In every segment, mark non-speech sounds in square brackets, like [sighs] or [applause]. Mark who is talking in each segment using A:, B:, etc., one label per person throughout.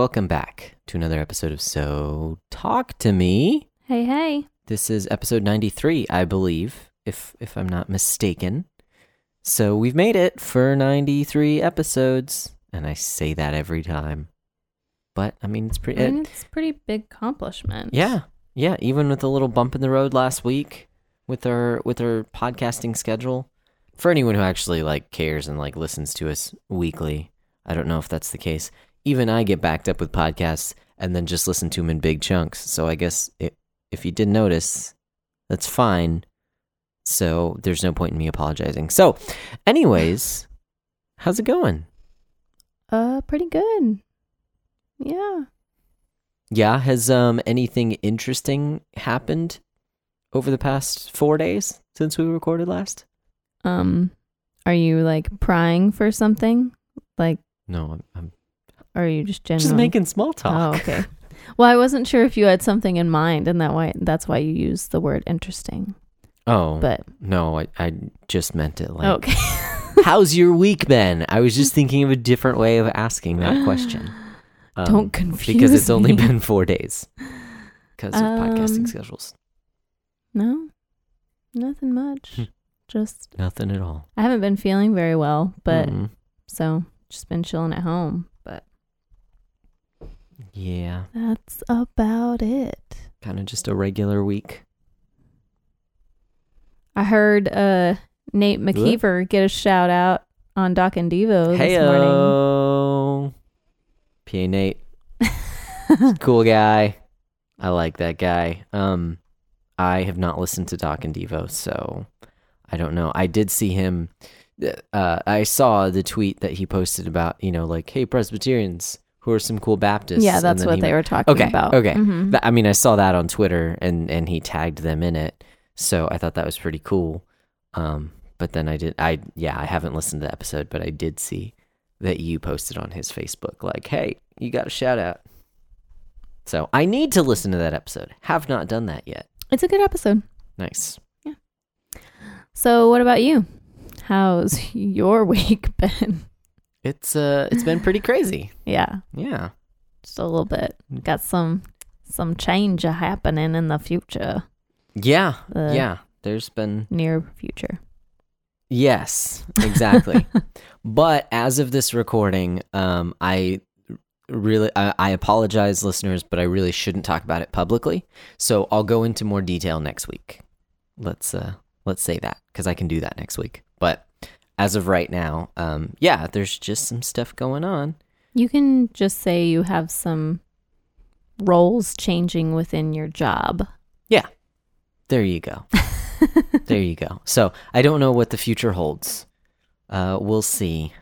A: Welcome back to another episode of So Talk to Me.
B: Hey, hey.
A: This is episode 93, I believe, if if I'm not mistaken. So we've made it for 93 episodes, and I say that every time. But I mean, it's pretty
B: I mean, it's pretty big accomplishment.
A: Yeah. Yeah, even with a little bump in the road last week with our with our podcasting schedule. For anyone who actually like cares and like listens to us weekly, I don't know if that's the case. Even I get backed up with podcasts and then just listen to them in big chunks. So I guess it, if you did notice, that's fine. So there's no point in me apologizing. So, anyways, how's it going?
B: Uh, pretty good. Yeah.
A: Yeah, has um anything interesting happened over the past 4 days since we recorded last?
B: Um, are you like prying for something? Like,
A: No, I'm, I'm
B: or are you just genuinely
A: just making small talk?
B: Oh, okay. [laughs] Well, I wasn't sure if you had something in mind, and that why that's why you used the word interesting.
A: Oh,
B: But
A: no, I, I just meant it like,
B: okay. [laughs]
A: how's your week been? I was just [laughs] thinking of a different way of asking that question. [gasps] Um,
B: Don't confuse
A: Because it's only
B: me.
A: been four days because of podcasting
B: Um,
A: schedules.
B: no, nothing much.
A: Hmm.
B: just
A: Nothing at all.
B: I haven't been feeling very well, but
A: Mm-mm.
B: so just been chilling at home.
A: Yeah,
B: that's about it.
A: kind of just a regular week.
B: I heard uh Nate McKeever get a shout out on Doc and Devo
A: Hey,
B: this morning.
A: PA Nate. [laughs] cool guy. I like that guy. Um, I have not listened to Doc and Devo, so I don't know. I did see him. Uh, I saw the tweet that he posted about, you know, like, hey, Presbyterians, who are some cool Baptists?
B: yeah, that's what
A: he
B: they were talking
A: Okay,
B: about.
A: okay.
B: Mhm.
A: I mean, I saw that on Twitter, and and he tagged them in it, so I thought that was pretty cool. Um, but then I did, I yeah, I haven't listened to the episode, but I did see that you posted on his Facebook, like, hey, you got a shout out. So I need to listen to that episode. Have not done that yet.
B: It's a good episode.
A: Nice. Yeah.
B: So, what about you? How's [laughs] your week [laughs] been?
A: It's uh, it's been pretty crazy. [laughs]
B: yeah,
A: Yeah.
B: just a little bit. Got some some change happening in the future,
A: Yeah.
B: The-
A: yeah. There's been
B: near future.
A: Yes, exactly. [laughs] but as of this recording, um, I really I, I apologize, listeners, but I really shouldn't talk about it publicly. So I'll go into more detail next week. Let's uh let's say that because I can do that next week. But as of right now, um, yeah, there's just some stuff going on.
B: You can just say you have some roles changing within your job. Yeah.
A: There you go. [laughs] there you go. So I don't know what the future holds. Uh, we'll see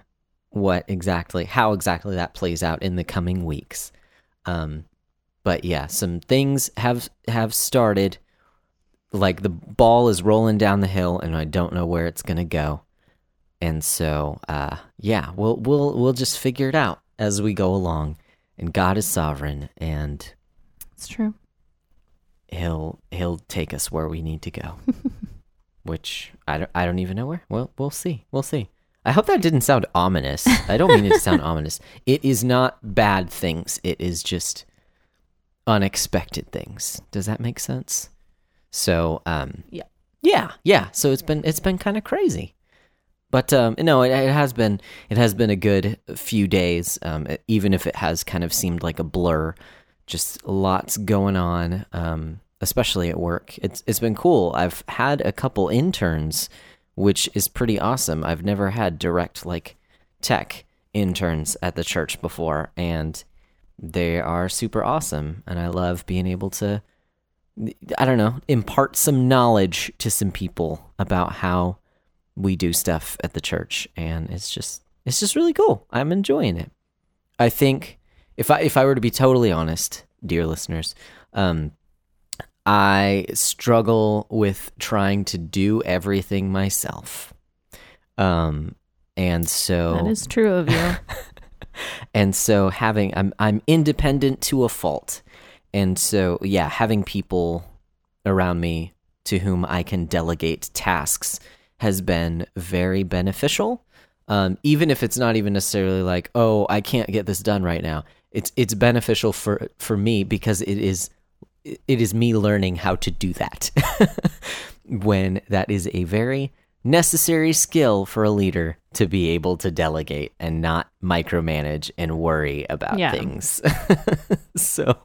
A: what exactly, how exactly that plays out in the coming weeks. Um, but yeah, some things have have started. Like the ball is rolling down the hill, and I don't know where it's gonna go. And so, uh, yeah, we'll we'll we'll just figure it out as we go along. And God is sovereign, and
B: It's true.
A: he'll he'll take us where we need to go. [laughs] Which I don't I don't even know where. Well, we'll see. We'll see. I hope that didn't sound ominous. I don't mean it to sound [laughs] ominous. It is not bad things. It is just unexpected things. Does that make sense? So, um
B: Yeah.
A: Yeah, yeah. So it's been it's been kind of crazy. But um no, it, it has been it has been a good few days um even if it has kind of seemed like a blur. Just lots going on um especially at work. It's it's been cool. I've had a couple interns which is pretty awesome. I've never had direct like tech interns at the church before and they are super awesome and i love being able to i don't know impart some knowledge to some people about how we do stuff at the church and it's just it's just really cool i'm enjoying it i think if i if i were to be totally honest dear listeners um i struggle with trying to do everything myself um and so
B: That is true of you. [laughs]
A: and so having I'm I'm independent to a fault. And so yeah, having people around me to whom I can delegate tasks has been very beneficial. Um, even if it's not even necessarily like, oh, I can't get this done right now. It's it's beneficial for for me because it is it is me learning how to do that. [laughs] when that is a very necessary skill for a leader to be able to delegate and not micromanage and worry about
B: Yeah.
A: things. [laughs] so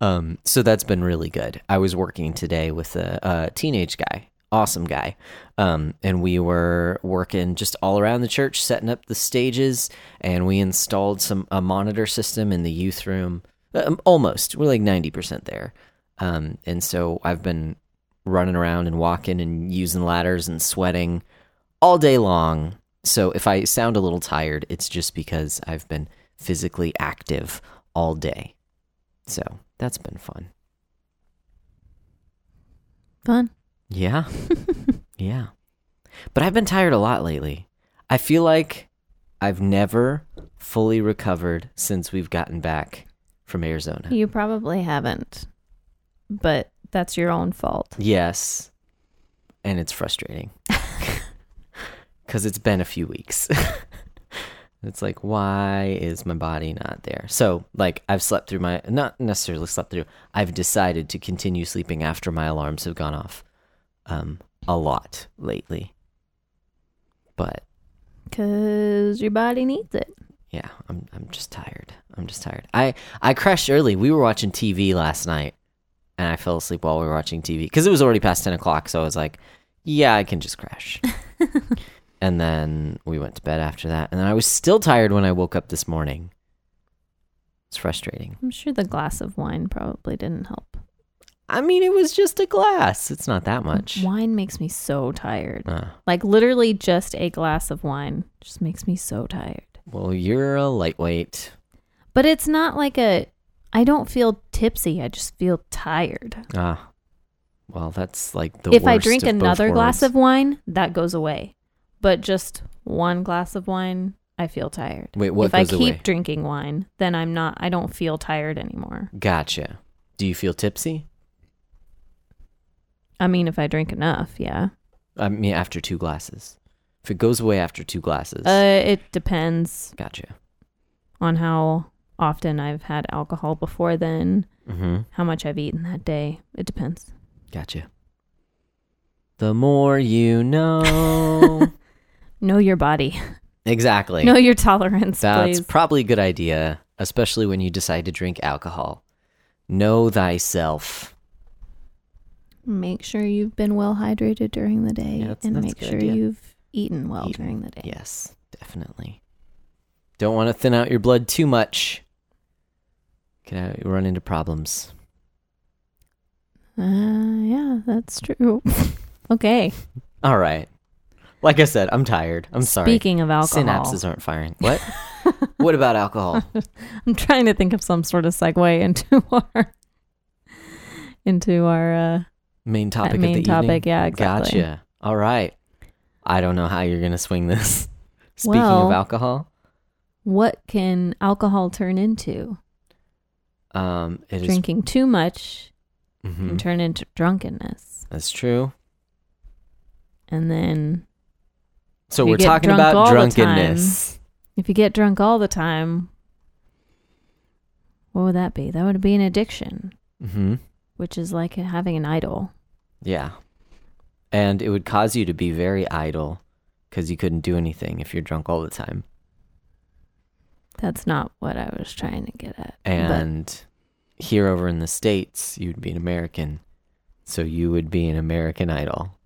A: um so that's been really good. I was working today with a, a teenage guy, awesome guy. Um and we were working just all around the church setting up the stages and we installed some a monitor system in the youth room. Um, almost. We're like 90% there. Um and so I've been running around and walking and using ladders and sweating all day long. So if I sound a little tired, it's just because I've been physically active all day. So that's been fun.
B: Fun.
A: Yeah. [laughs] yeah. But I've been tired a lot lately. I feel like I've never fully recovered since we've gotten back from Arizona.
B: You probably haven't, but that's your own fault.
A: Yes. And it's frustrating. [laughs] [laughs] Because it's been a few weeks. it's like, why is my body not there? So, like, I've slept through my, not necessarily slept through, I've decided to continue sleeping after my alarms have gone off um, a lot lately. But
B: Because your body needs it.
A: yeah, I'm, I'm just tired. I'm just tired. I, I crashed early. We were watching TV last night and I fell asleep while we were watching TV because it was already past 10 o'clock. So I was like, yeah, I can just crash. [laughs] and then we went to bed after that. And then I was still tired when I woke up this morning. It's frustrating.
B: I'm sure the glass of wine probably didn't help.
A: I mean, it was just a glass. It's not that much.
B: Wine makes me so tired.
A: Uh,
B: Like literally just a glass of wine just makes me so tired.
A: well, you're a lightweight.
B: But it's not like a I don't feel tipsy. I just feel tired.
A: Ah, well, that's like the
B: if I
A: worst
B: drink
A: of both
B: another glass
A: worlds.
B: of wine, that goes away. But just one glass of wine, I feel tired.
A: Wait, what
B: if I
A: goes
B: keep
A: away?
B: drinking wine, then I'm not I don't feel tired anymore.
A: Gotcha. Do you feel tipsy?
B: I mean, if I drink enough, yeah.
A: I mean, after two glasses. If it goes away after two glasses,
B: Uh it depends
A: gotcha.
B: on how often I've had alcohol before then,
A: Mm-hmm.
B: how much I've eaten that day. It depends.
A: Gotcha. The more you know. [laughs]
B: Know your body.
A: exactly.
B: know your tolerance,
A: That's
B: please.
A: probably a good idea, especially when you decide to drink alcohol. Know thyself.
B: Make sure you've been well hydrated during the day
A: Yeah, that's-
B: and
A: that's
B: make sure
A: idea.
B: you've eaten well
A: Eaten.
B: during the day.
A: Yes, definitely. Don't want to thin out your blood too much. Can uh, run into problems.
B: Uh, yeah, that's true. [laughs] okay.
A: All right. Like I said, I'm tired. I'm sorry.
B: Speaking of alcohol,
A: Synapses aren't firing. What? [laughs] what about alcohol? [laughs]
B: I'm trying to think of some sort of segue into our into our uh,
A: Main topic
B: main
A: of the
B: topic.
A: evening.
B: Yeah, exactly.
A: Gotcha. All right. I don't know how you're gonna swing this. [laughs] Speaking
B: Well-
A: of alcohol,
B: What can alcohol turn into?
A: um, it is-
B: Drinking too much
A: Mhm.
B: can turn into drunkenness,
A: That's true.
B: and then
A: So we're talking
B: drunk
A: about drunkenness.
B: if you get drunk all the time, what would that be? That would be an addiction,
A: hmm
B: which is like having an idol.
A: Yeah. And it would cause you to be very idle because you couldn't do anything if you're drunk all the time.
B: That's not what I was trying to get at. but-
A: And here over in the States, you'd be an American. So you would be an American Idol.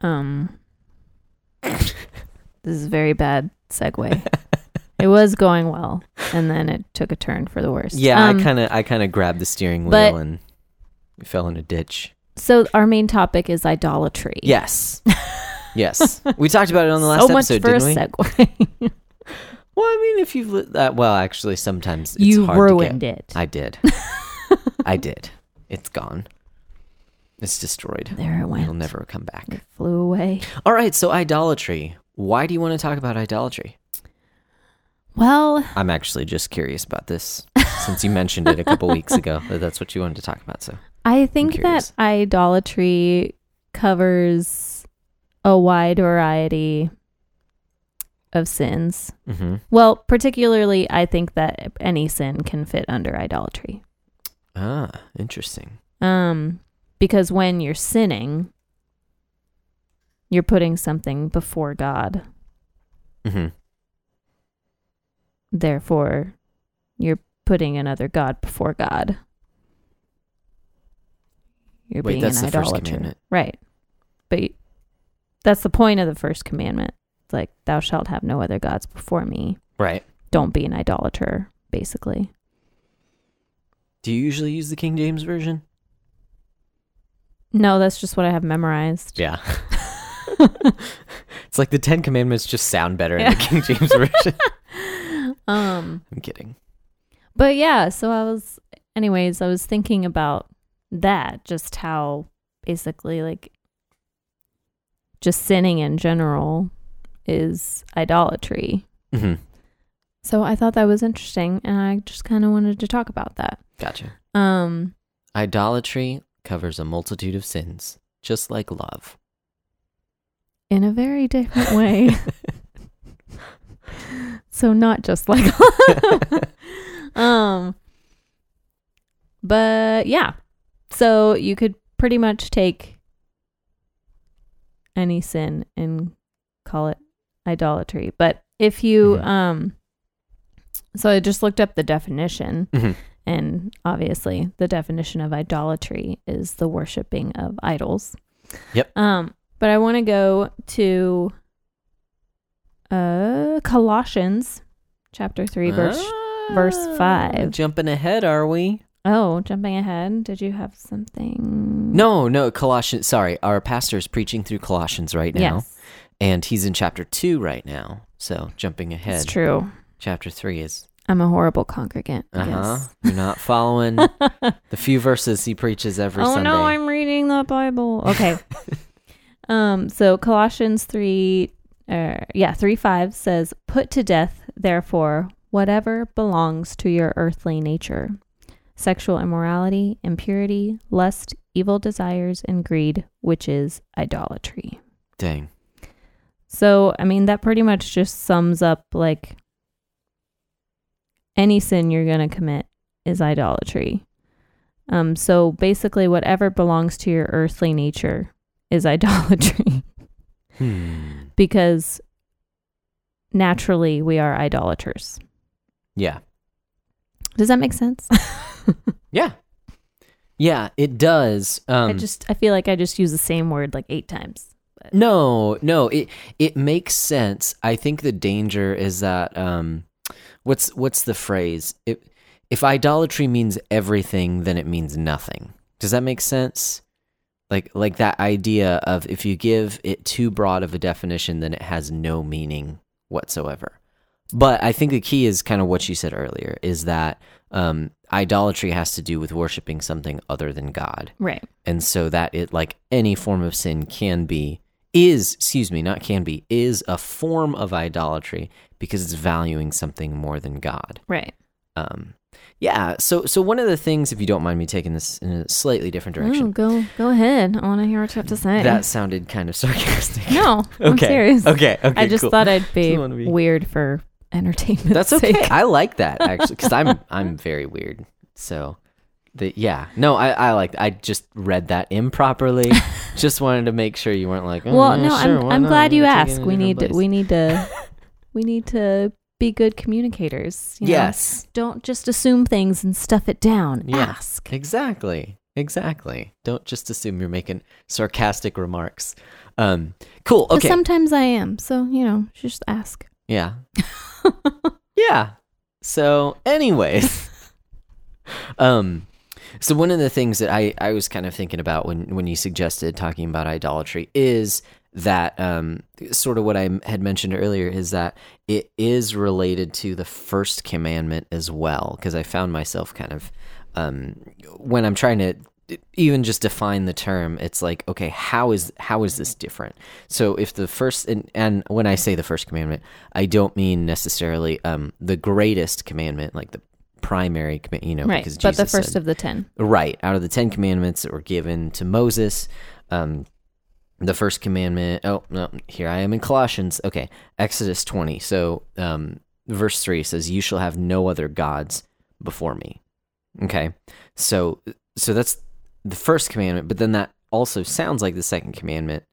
B: Um, [laughs] this is a very bad segue. it was going well, and then it took a turn for the worse.
A: Yeah,
B: Um,
A: I kind of I kind of grabbed the steering wheel and fell in a ditch.
B: So our main topic is idolatry.
A: Yes. [laughs] yes. We talked about it on the last
B: so much
A: episode, didn't we?
B: segue. [laughs]
A: Well, I mean, if you've that, well, actually, sometimes it's
B: you
A: hard
B: ruined
A: to get.
B: it.
A: I did. [laughs] I did. It's gone. It's destroyed.
B: there it went.
A: It'll never come back.
B: It flew away.
A: All right, so idolatry. Why do you want to talk about idolatry?
B: Well,
A: I'm actually just curious about this since you mentioned it a couple weeks ago that that's what you wanted to talk about. So,
B: I think that idolatry covers a wide variety of sins.
A: Mm-hmm.
B: Well, particularly, I think that any sin can fit under idolatry.
A: Ah, interesting.
B: Um, because when you're sinning, you're putting something before God.
A: Mm-hmm.
B: Therefore, you're putting another God before God. You're
A: Wait,
B: being an idolater. Right. But that's the point of the first commandment. It's like, thou shalt have no other gods before me.
A: Right.
B: Don't be an idolater, basically.
A: Do you usually use the King James version?
B: No, that's just what I have memorized.
A: Yeah. [laughs] [laughs] it's like the Ten Commandments just sound better in the King James version. [laughs]
B: Um,
A: I'm kidding.
B: but yeah, so I was, anyways, I was thinking about that, just how basically, like, just sinning in general is idolatry.
A: Mm-hmm.
B: So I thought that was interesting, and I just kind of wanted to talk about that.
A: Gotcha.
B: Um,
A: Idolatry covers a multitude of sins, just like love.
B: in a very different way. [laughs] so not just like [laughs] um but yeah. So you could pretty much take any sin and call it idolatry. But if you
A: Mhm.
B: um so I just looked up the definition
A: Mhm.
B: and obviously the definition of idolatry is the worshiping of idols.
A: Yep.
B: Um but I want to go to uh Colossians chapter 3 verse verse
A: Ah,
B: five.
A: Jumping ahead, are we?
B: Oh, jumping ahead. Did you have something?
A: No, no, Colossians. Sorry, our pastor is preaching through Colossians right now,
B: Yes,
A: and he's in chapter two right now. So jumping ahead,
B: it's true.
A: chapter three is.
B: I'm a horrible congregant. I
A: Uh huh.
B: guess.
A: You're not following [laughs] the few verses he preaches every
B: oh
A: Sunday.
B: Oh no, I'm reading the Bible. Okay. [laughs] um. So Colossians three, uh, yeah, three five says, "Put to death, therefore, whatever belongs to your earthly nature: sexual immorality, impurity, lust, evil desires, and greed, which is idolatry."
A: Dang.
B: So, I mean, that pretty much just sums up like any sin you're going to commit is idolatry. Um, so basically, whatever belongs to your earthly nature is [laughs] idolatry
A: Hmm.
B: because naturally we are idolaters.
A: Yeah.
B: Does that make sense? [laughs]
A: Yeah. Yeah, it does. Um,
B: I just, I feel like I just use the same word like eight times.
A: No, no, it it makes sense. I think the danger is that um what's what's the phrase? If if idolatry means everything, then it means nothing. Does that make sense? Like like that idea of if you give it too broad of a definition, then it has no meaning whatsoever. But I think the key is kind of what you said earlier is that um, idolatry has to do with worshiping something other than God
B: Right.
A: and so that it like any form of sin can be is excuse me not can be is a form of idolatry because it's valuing something more than god
B: Right.
A: um yeah so so one of the things if you don't mind me taking this in a slightly different
B: Oh,
A: direction
B: go, go ahead. I want to hear what you have to say.
A: that sounded kind of [laughs] sarcastic
B: no, I'm [laughs]
A: okay
B: serious.
A: okay okay
B: I just
A: cool.
B: thought I'd [laughs] be,
A: be-
B: weird for entertainment.
A: that's okay i like that actually because i'm i'm very weird so the yeah no i i like i just read that improperly just wanted to make sure you weren't like oh,
B: well, no,
A: sure,
B: I'm I'm glad you asked. We need to we need to we need to be good communicators. you know?
A: yes
B: Don't just assume things and stuff it down.
A: Yeah.
B: Ask.
A: Exactly. Exactly. Don't just assume you're making sarcastic remarks. Um cool. Okay.
B: Sometimes I am. So, you know, just ask.
A: yeah. [laughs] yeah. So, anyways, [laughs] um so one of the things that I I was kind of thinking about when when you suggested talking about idolatry is that um sort of what I had mentioned earlier is that it is related to the first commandment as well because I found myself kind of um when I'm trying to even just define the term it's like okay how is how is this different so if the first and, and when i say the first commandment i don't mean necessarily um the greatest commandment like the primary command you know
B: right.
A: because Jesus But
B: the first
A: said,
B: of the 10.
A: right out of the 10 commandments that were given to moses um the first commandment. Oh no, here I am in Colossians. Okay, Exodus twenty. So, um, verse three says, "You shall have no other gods before me." Okay, so so that's the first commandment, but then that also sounds like the second commandment.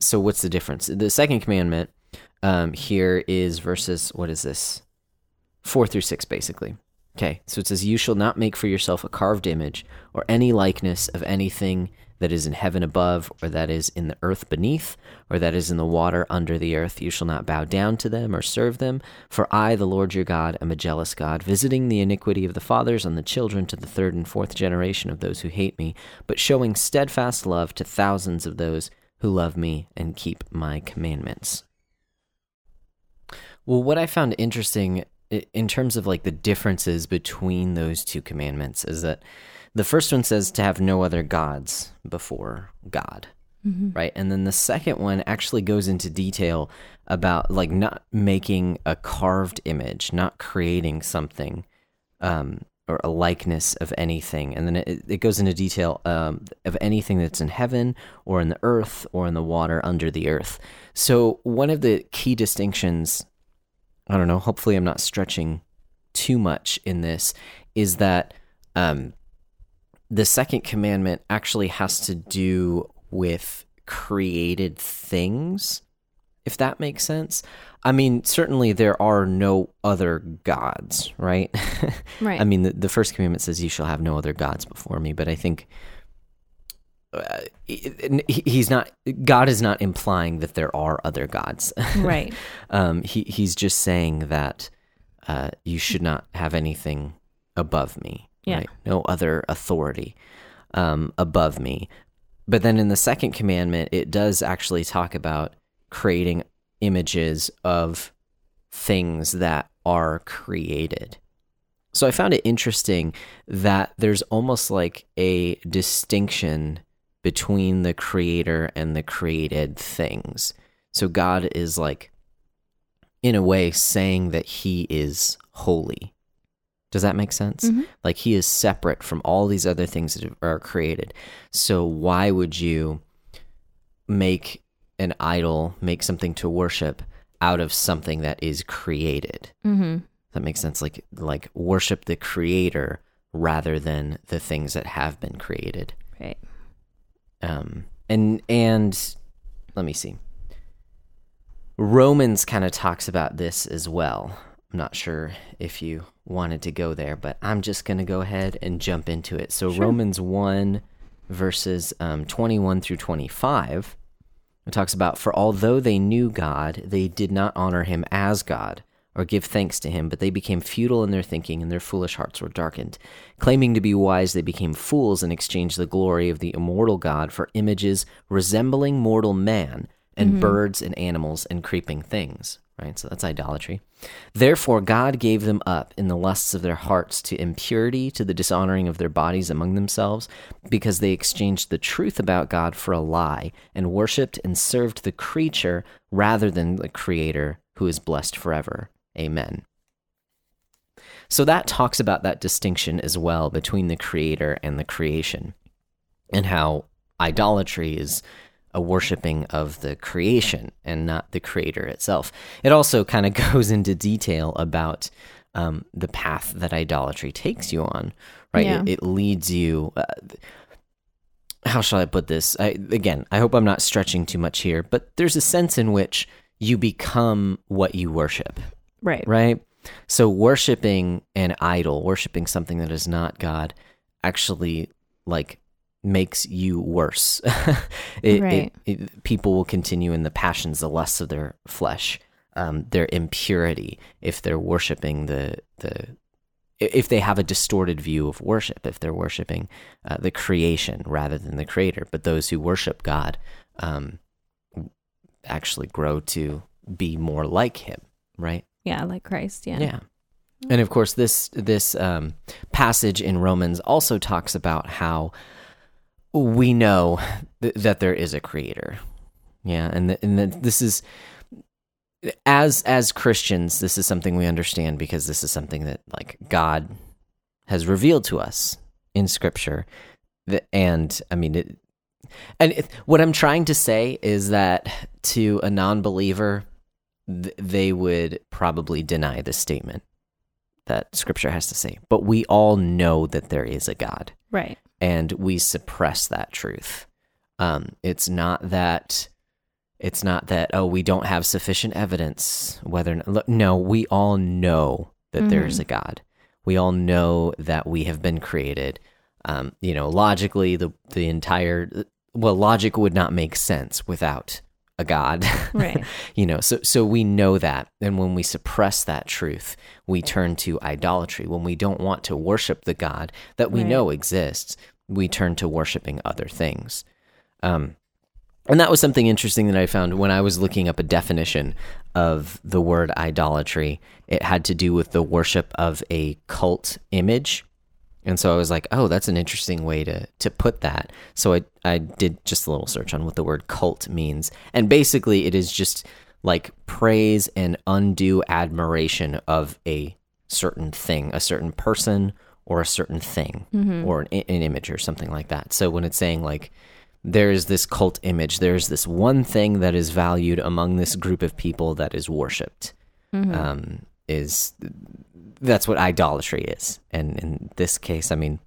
A: So what's the difference? The second commandment um, here is verses. What is this? Four through six, basically. Okay, so it says, You shall not make for yourself a carved image or any likeness of anything that is in heaven above, or that is in the earth beneath, or that is in the water under the earth. You shall not bow down to them or serve them. For I, the Lord your God, am a jealous God, visiting the iniquity of the fathers on the children to the third and fourth generation of those who hate me, but showing steadfast love to thousands of those who love me and keep my commandments. Well, what I found interesting in terms of like the differences between those two commandments is that the first one says to have no other gods before God. Mm-hmm. Right. And then the second one actually goes into detail about like not making a carved image, not creating something um, or a likeness of anything. And then it, it goes into detail um, of anything that's in heaven or in the earth or in the water under the earth. So, one of the key distinctions I don't know, hopefully I'm not stretching too much in this, is that um, the second commandment actually has to do with created things, if that makes sense. I mean, certainly there are no other gods, right? [laughs]
B: Right.
A: I mean, the, the first commandment says, You shall have no other gods before me, but I think uh, he's not god is not implying that there are other gods [laughs]
B: right
A: um he he's just saying that uh you should not have anything above me
B: yeah.
A: right no other authority um above me but then in the second commandment it does actually talk about creating images of things that are created so i found it interesting that there's almost like a distinction between the creator and the created things. So God is like, in a way, saying that he is holy. Does that make sense?
B: Mm-hmm.
A: Like he is separate from all these other things that are created. So why would you make an idol, make something to worship out of something that is created?
B: Mm-hmm.
A: That makes sense. Like like worship the creator rather than the things that have been created.
B: Right.
A: Um, and and let me see. Romans kind of talks about this as well. I'm not sure if you wanted to go there, but I'm just going to go ahead and jump into it. So
B: Sure.
A: Romans 1 verses um, 21 through 25 it talks about for although they knew God, they did not honor him as God or give thanks to him, but they became futile in their thinking, and their foolish hearts were darkened. Claiming to be wise, they became fools and exchanged the glory of the immortal God for images resembling mortal man and mm-hmm. birds and animals and creeping things. Right? So that's idolatry. Therefore, God gave them up in the lusts of their hearts to impurity, to the dishonoring of their bodies among themselves, because they exchanged the truth about God for a lie, and worshipped and served the creature rather than the Creator, who is blessed forever. Amen. So that talks about that distinction as well between the creator and the creation, and how idolatry is a worshiping of the creation and not the creator itself. It also kind of [laughs] goes into detail about um, the path that idolatry takes you on, right?
B: Yeah.
A: It, it leads you. Uh, how shall I put this? I, again, I hope I'm not stretching too much here, but there's a sense in which you become what you worship
B: Right.
A: right? So worshiping an idol, worshiping something that is not God, actually like makes you worse. [laughs] it,
B: Right.
A: it, it, people will continue in the passions, the lusts of their flesh, um, their impurity, if they're worshiping the the if they have a distorted view of worship, if they're worshiping uh, the creation rather than the creator. But those who worship God um, actually grow to be more like Him, right?
B: Yeah, like Christ. Yeah.
A: Yeah. And of course, this this um, passage in Romans also talks about how we know th- that there is a creator. Yeah, and th- and th- this is as as Christians, this is something we understand because this is something that like God has revealed to us in Scripture. And I mean, it, And it, what I'm trying to say is that to a non-believer, th- they would probably deny this statement that Scripture has to say. But we all know that there is a God,
B: Right.
A: And we suppress that truth. Um, it's not that. It's not that oh we don't have sufficient evidence whether or not, no we all know that there is
B: Mhm.
A: a God. We all know that we have been created. Um, you know, logically, the the entire well, logic would not make sense without a God. [laughs]
B: Right.
A: you know, so so we know that, and when we suppress that truth, we turn to idolatry. When we don't want to worship the God that we
B: Right.
A: know exists, we turn to worshiping other things. Um, and that was something interesting that I found when I was looking up a definition of the word idolatry. It had to do with the worship of a cult image. And so I was like, oh, that's an interesting way to, to put that. So I, I did just a little search on what the word cult means. And basically, it is just like praise and undue admiration of a certain thing, a certain person, or a certain thing, or an, an image, or something like that. So when it's saying, like, there is this cult image. There's this one thing that is valued among this group of people that is worshipped. Um, is that's what idolatry is, and in this case, I mean,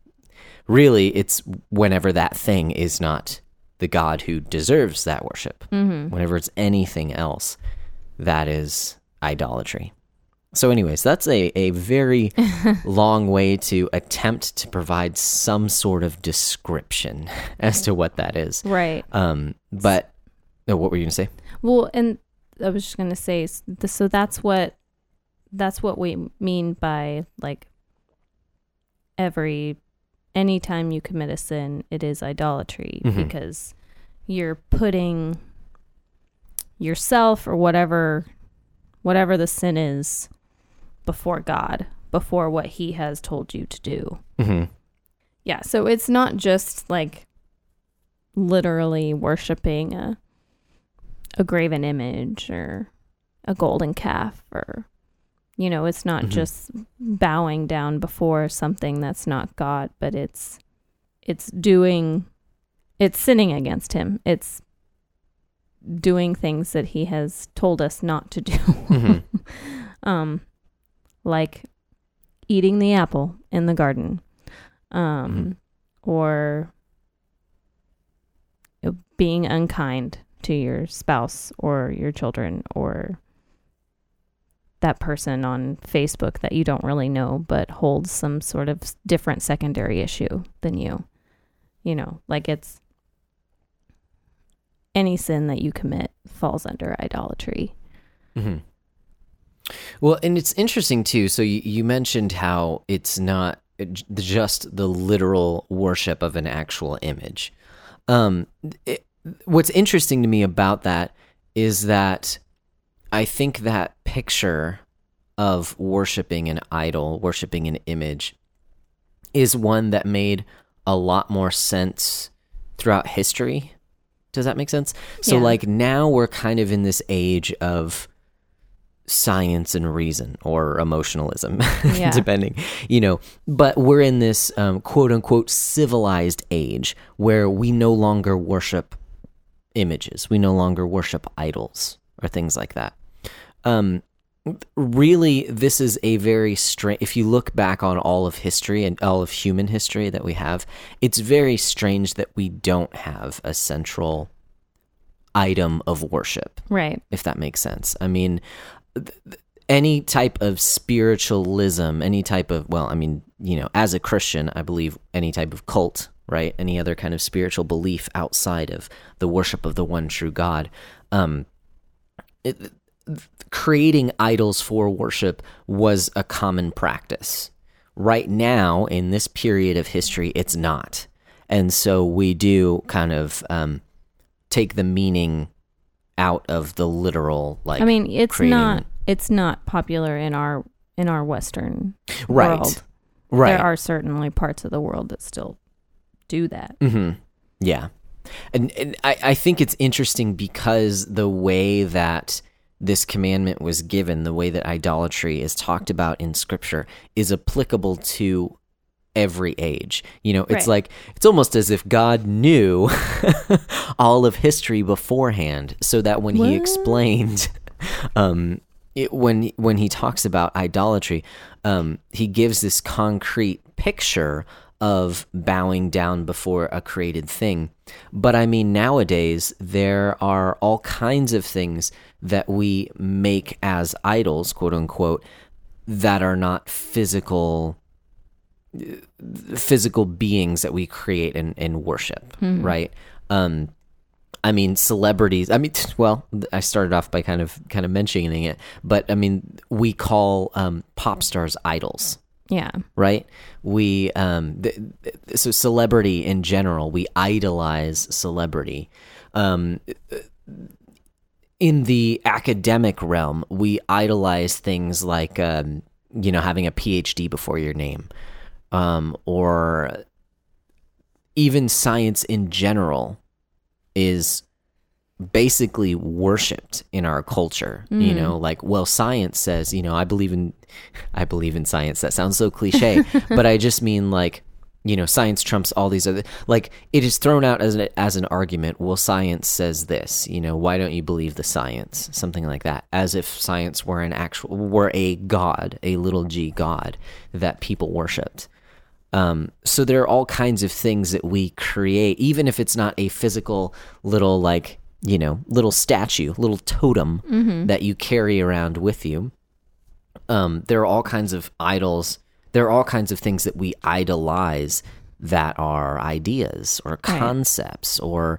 A: really, it's whenever that thing is not the God who deserves that worship.
B: Mm-hmm.
A: Whenever it's anything else, that is idolatry. So, anyways, that's a, a very [laughs] long way to attempt to provide some sort of description [laughs] as to what that is.
B: Right.
A: Um, but no, what were you gonna say?
B: Well, and I was just gonna say, so that's what that's what we mean by like every anytime you commit a sin, it is idolatry
A: Mhm.
B: because you're putting yourself or whatever whatever the sin is before God, before what He has told you to do.
A: Mm-hmm.
B: Yeah, so it's not just like literally worshiping a a graven image or a golden calf or you know, it's not
A: Mhm.
B: just bowing down before something that's not God, but it's it's doing it's sinning against him. It's doing things that he has told us not to do.
A: Mhm. [laughs]
B: um like eating the apple in the garden. Um
A: Mhm.
B: or being unkind to your spouse or your children or that person on Facebook that you don't really know but holds some sort of different secondary issue than you. You know, like it's any sin that you commit falls under idolatry.
A: hmm Well, and it's interesting too. So you, you mentioned how it's not just the literal worship of an actual image. Um, it, what's interesting to me about that is that I think that picture of worshiping an idol, worshiping an image, is one that made a lot more sense throughout history. Does that make sense? So, like, now we're kind of in this age of science and reason or emotionalism, [laughs]
B: Yeah.
A: depending, you know. But we're in this um, quote unquote civilized age where we no longer worship images, we no longer worship idols or things like that. Um, really, this is a very strange. If you look back on all of history and all of human history that we have, it's very strange that we don't have a central item of worship
B: Right.
A: if that makes sense. I mean, any type of spiritualism, any type of, well, I mean, you know, as a Christian, I believe any type of cult, right? Any other kind of spiritual belief outside of the worship of the one true God. Um, it, creating idols for worship was a common practice. Right now, in this period of history, it's not. And so we do kind of um, take the meaning out of the literal like
B: I mean, it's
A: creating-
B: not it's not popular in our in our western
A: right
B: world.
A: right
B: There are certainly parts of the world that still do that.
A: hmm yeah and, and I, I think it's interesting because the way that this commandment was given the way that idolatry is talked about in scripture is applicable to every age. You know, it's
B: Right.
A: like it's almost as if God knew [laughs] all of history beforehand, so that when he explained, [laughs] um, it, when when he talks about idolatry, um, he gives this concrete picture of bowing down before a created thing. But I mean, nowadays there are all kinds of things that we make as idols, quote unquote, that are not physical physical beings that we create and, and worship, right? Um, I mean, celebrities. I mean, [laughs] well, I started off by kind of kind of mentioning it, but I mean, we call um, pop stars idols,
B: Yeah.
A: right? We um, th- th- so celebrity in general, we idolize celebrity. Um, in the academic realm, we idolize things like um, you know having a PhD before your name, um, or even science in general is basically worshipped in our culture you know? Like well science says you know i believe in [laughs] i believe in science. That sounds so cliche [laughs] but i just mean like you know science trumps all these other like it is thrown out as an as an argument well science says this you know why don't you believe the science? Something like that. As if science were an actual were a god a little g god that people worshipped um, so there are all kinds of things that we create, even if it's not a physical little like you know little statue, little totem that you carry around with you. Um, there are all kinds of idols. There are all kinds of things that we idolize that are ideas or concepts or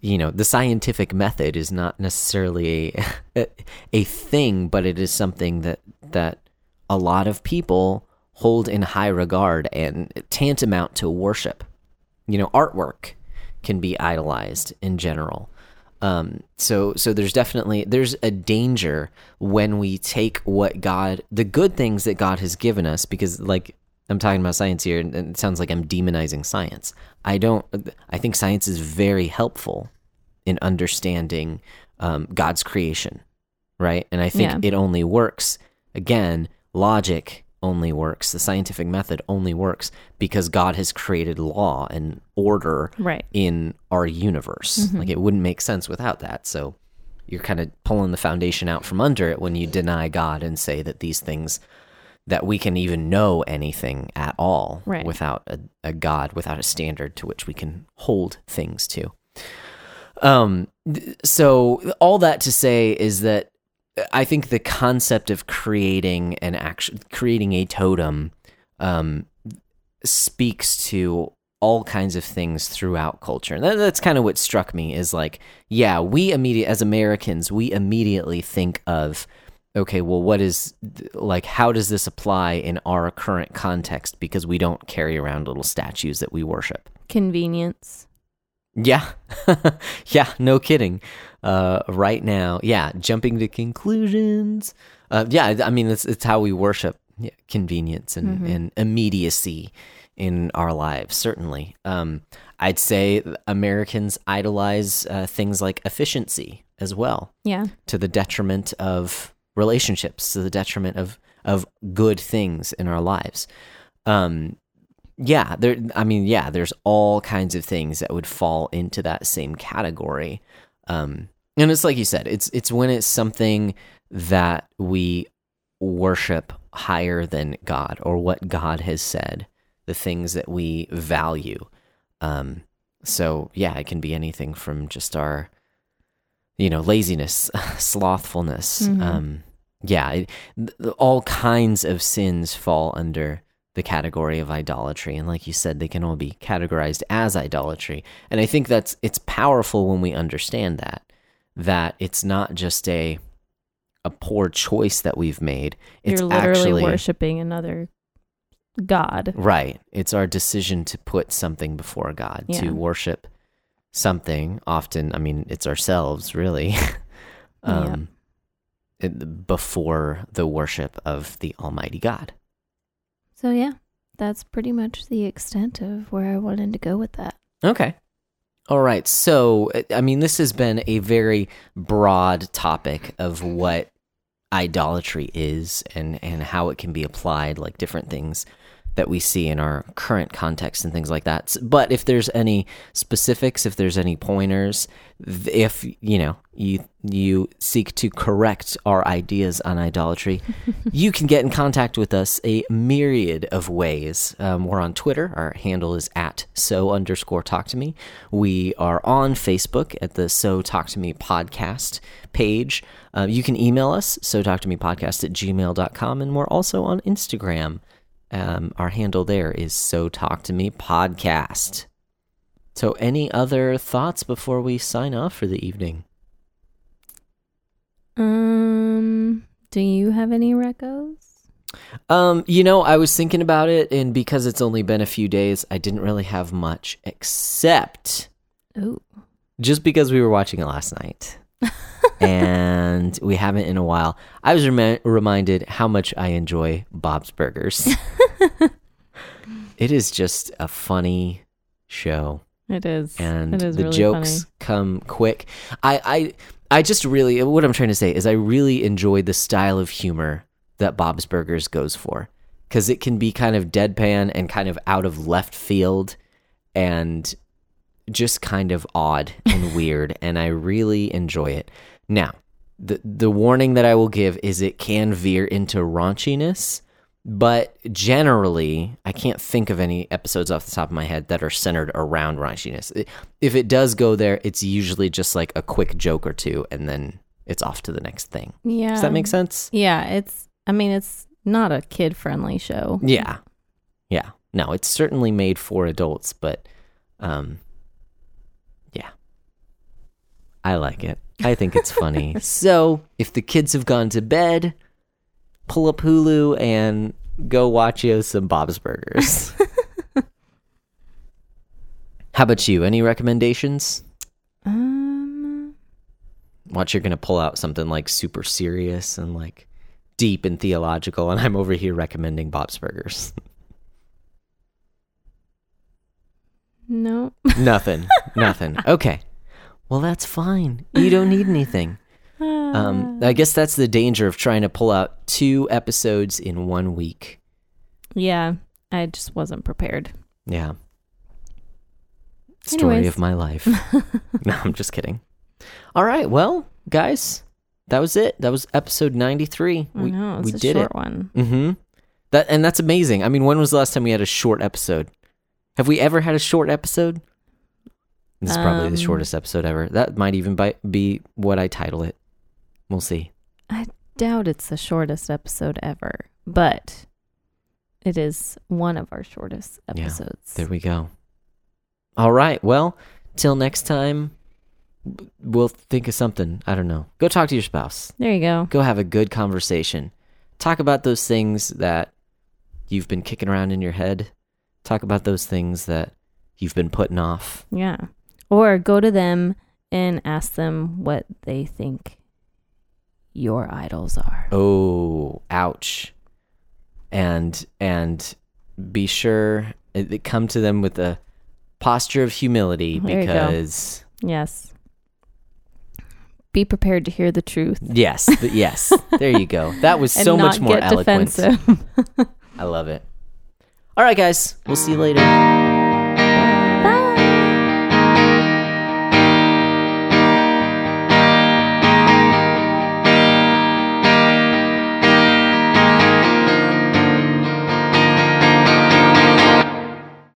A: you know the scientific method is not necessarily [laughs] a, a thing but it is something that that a lot of people hold in high regard and tantamount to worship you know artwork can be idolized in general um, so so there's definitely there's a danger when we take what God the good things that God has given us because like I'm talking about science here and it sounds like I'm demonizing science. I don't I think science is very helpful in understanding um, God's creation, right? And I think
B: Yeah.
A: it only works again logic only works the scientific method only works because God has created law and order
B: Right.
A: in our universe. Like it wouldn't make sense without that. So you're kind of pulling the foundation out from under it when you deny God and say that these things that we can even know anything at all
B: Right.
A: without a, a God, without a standard to which we can hold things to. Um so all that to say is that I think the concept of creating an action creating a totem um speaks to all kinds of things throughout culture. And that, that's kind of what struck me is like, yeah, we immediate as Americans, we immediately think of okay, well what is like how does this apply in our current context because we don't carry around little statues that we worship.
B: Convenience.
A: Yeah. [laughs] yeah, no kidding. Uh, right now, yeah, jumping to conclusions. Uh, yeah, I mean, it's, it's how we worship yeah, convenience and, and immediacy in our lives, certainly. Um, I'd say Americans idolize uh, things like efficiency as well
B: Yeah.
A: to the detriment of relationships, to the detriment of of good things in our lives. Um, yeah, there. I mean, yeah, there's all kinds of things that would fall into that same category. Um, and it's like you said, it's it's when it's something that we worship higher than God or what God has said, the things that we value. Um, so yeah, it can be anything from just our you know laziness [laughs] slothfulness
B: Mhm.
A: um yeah it, th- all kinds of sins fall under the category of idolatry and like you said they can all be categorized as idolatry and i think that's it's powerful when we understand that that it's not just a a poor choice that we've made it's
B: You're literally
A: actually
B: worshiping another god.
A: Right. It's our decision to put something before God,
B: Yeah.
A: to worship something. Often, I mean, it's ourselves, really, [laughs] um, it- before the worship of the Almighty God.
B: So yeah, that's pretty much the extent of where I wanted to go with that.
A: Okay. All right. So, I mean, this has been a very broad topic of what idolatry is and, and how it can be applied, like different things that we see in our current context and things like that. But if there's any specifics, if there's any pointers, if you know you you seek to correct our ideas on idolatry, [laughs] you can get in contact with us a myriad of ways. Um, we're on Twitter. Our handle is at so underscore talk to me. We are on Facebook at the So Talk to Me podcast page. Uh, you can email us, so talk to me podcast at gmail.com. And we're also on Instagram. Um, our handle there is So Talk to Me podcast. So, any other thoughts before we sign off for the evening?
B: Um, do you have any recos?
A: Um, you know, I was thinking about it, and because it's only been a few days, I didn't really have much, except
B: Oh,
A: just because we were watching it last night, [laughs] and we haven't in a while. I was remi- reminded how much I enjoy Bob's Burgers. [laughs] it is just a funny show
B: it is.
A: and
B: it is
A: the
B: really
A: jokes
B: funny.
A: come quick. I, I I just really what I'm trying to say is I really enjoy the style of humor that Bob's Burgers goes for because it can be kind of deadpan and kind of out of left field and just kind of odd and [laughs] weird and I really enjoy it. Now, the the warning that I will give is it can veer into raunchiness, but generally, I can't think of any episodes off the top of my head that are centered around raunchiness. If it does go there, it's usually just like a quick joke or two, and then it's off to the next thing.
B: Yeah.
A: Does that make sense?
B: Yeah, it's. I mean, it's not a kid-friendly show.
A: Yeah, yeah. No, it's certainly made for adults, but um, yeah, I like it. I think it's funny. [laughs] so if the kids have gone to bed, pull up Hulu and go watch you some Bob's Burgers. [laughs] How about you? Any recommendations?
B: Um.
A: Watch, you're gonna pull out something like super serious and like deep and theological, and I'm over here recommending Bob's Burgers. [laughs]
B: No.
A: Nothing. Nothing. Okay. Well, that's fine. You don't need anything. Um, [sighs] I guess that's the danger of trying to pull out two episodes in one week.
B: yeah, I just wasn't prepared.
A: Yeah. Story
B: Anyways.
A: of my life. [laughs] no, I'm just kidding. All right. Well, guys, that was it. That was episode 93.
B: I
A: we
B: know it's
A: we
B: a
A: did
B: short
A: it.
B: one.
A: Mm-hmm. That and that's amazing. I mean, when was the last time we had a short episode? Have we ever had a short episode? This is probably the
B: Um,
A: shortest episode ever. That might even bi- be what I title it. We'll see.
B: I doubt it's the shortest episode ever, but it is one of our shortest
A: Yeah,
B: episodes.
A: There we go. All right. Well, till next time, we'll think of something. I don't know. Go talk to your spouse.
B: There you go.
A: Go have a good conversation. Talk about those things that you've been kicking around in your head. Talk about those things that you've been putting off.
B: Yeah. Or go to them and ask them what they think your idols are.
A: Oh, ouch. And and be sure uh, come to them with a posture of humility
B: There
A: because
B: Yes. Be prepared to hear the truth.
A: yes, yes. [laughs] There you go. That was so much more eloquent. [laughs] I love it. All right, guys. We'll see you later.